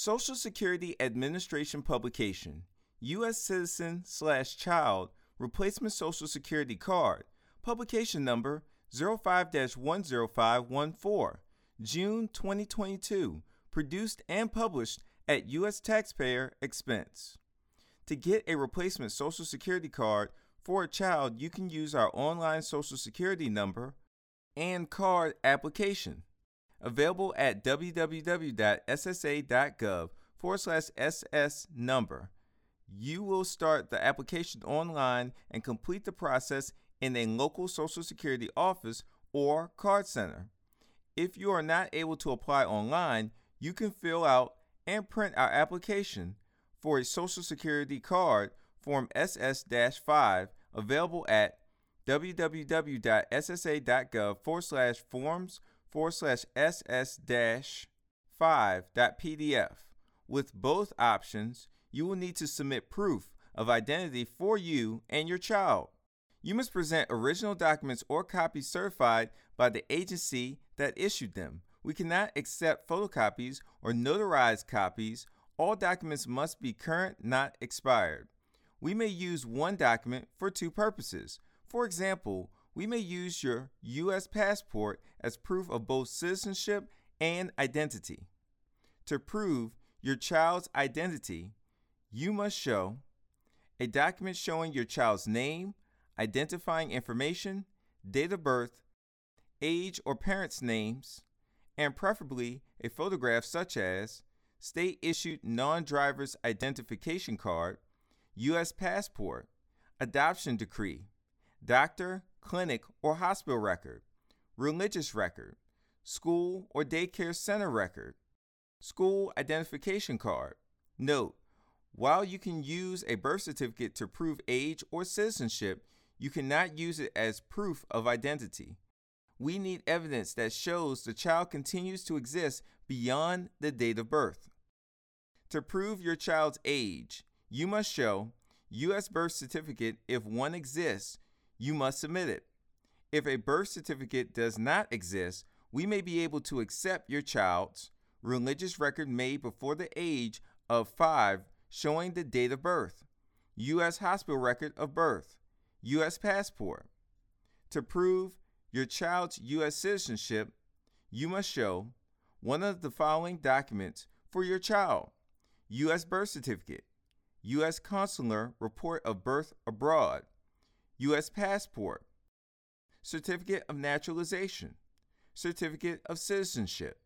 Social Security Administration publication, U.S. Citizen slash Child Replacement Social Security Card, publication number 05 10514, June 2022, produced and published at U.S. taxpayer expense. To get a replacement Social Security card for a child, you can use our online Social Security number and card application. Available at www.ssa.gov forward slash SS number. You will start the application online and complete the process in a local Social Security office or card center. If you are not able to apply online, you can fill out and print our application for a Social Security card, Form SS 5, available at www.ssa.gov forward slash forms forward slash SS dash 5.pdf. With both options, you will need to submit proof of identity for you and your child. You must present original documents or copies certified by the agency that issued them. We cannot accept photocopies or notarized copies. All documents must be current, not expired. We may use one document for two purposes. For example, we may use your U.S. passport as proof of both citizenship and identity. To prove your child's identity, you must show a document showing your child's name, identifying information, date of birth, age or parents' names, and preferably a photograph such as state issued non driver's identification card, U.S. passport, adoption decree, doctor, clinic, or hospital record, religious record, school or daycare center record, school identification card. Note, while you can use a birth certificate to prove age or citizenship, you cannot use it as proof of identity we need evidence that shows the child continues to exist beyond the date of birth. To prove your child's age, you must show U.S. birth certificate. If one exists, you must submit it. If a birth certificate does not exist, we may be able to accept your child's religious record made before the age of five showing the date of birth, U.S. hospital record of birth, U.S. passport. To prove your child's U.S. citizenship, you must show one of the following documents for your child U.S. birth certificate, U.S. consular report of birth abroad, U.S. passport, certificate of naturalization, certificate of citizenship.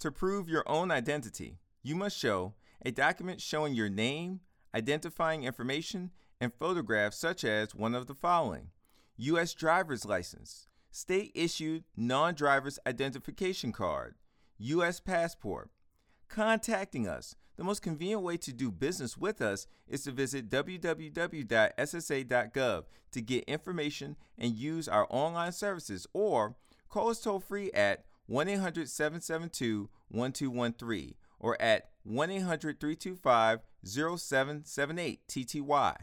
To prove your own identity, you must show a document showing your name, identifying information, and photographs such as one of the following U.S. driver's license, state issued non driver's identification card, U.S. passport. Contacting us. The most convenient way to do business with us is to visit www.ssa.gov to get information and use our online services or call us toll free at 1 800 772 1213 or at 1 800 325 0778 TTY.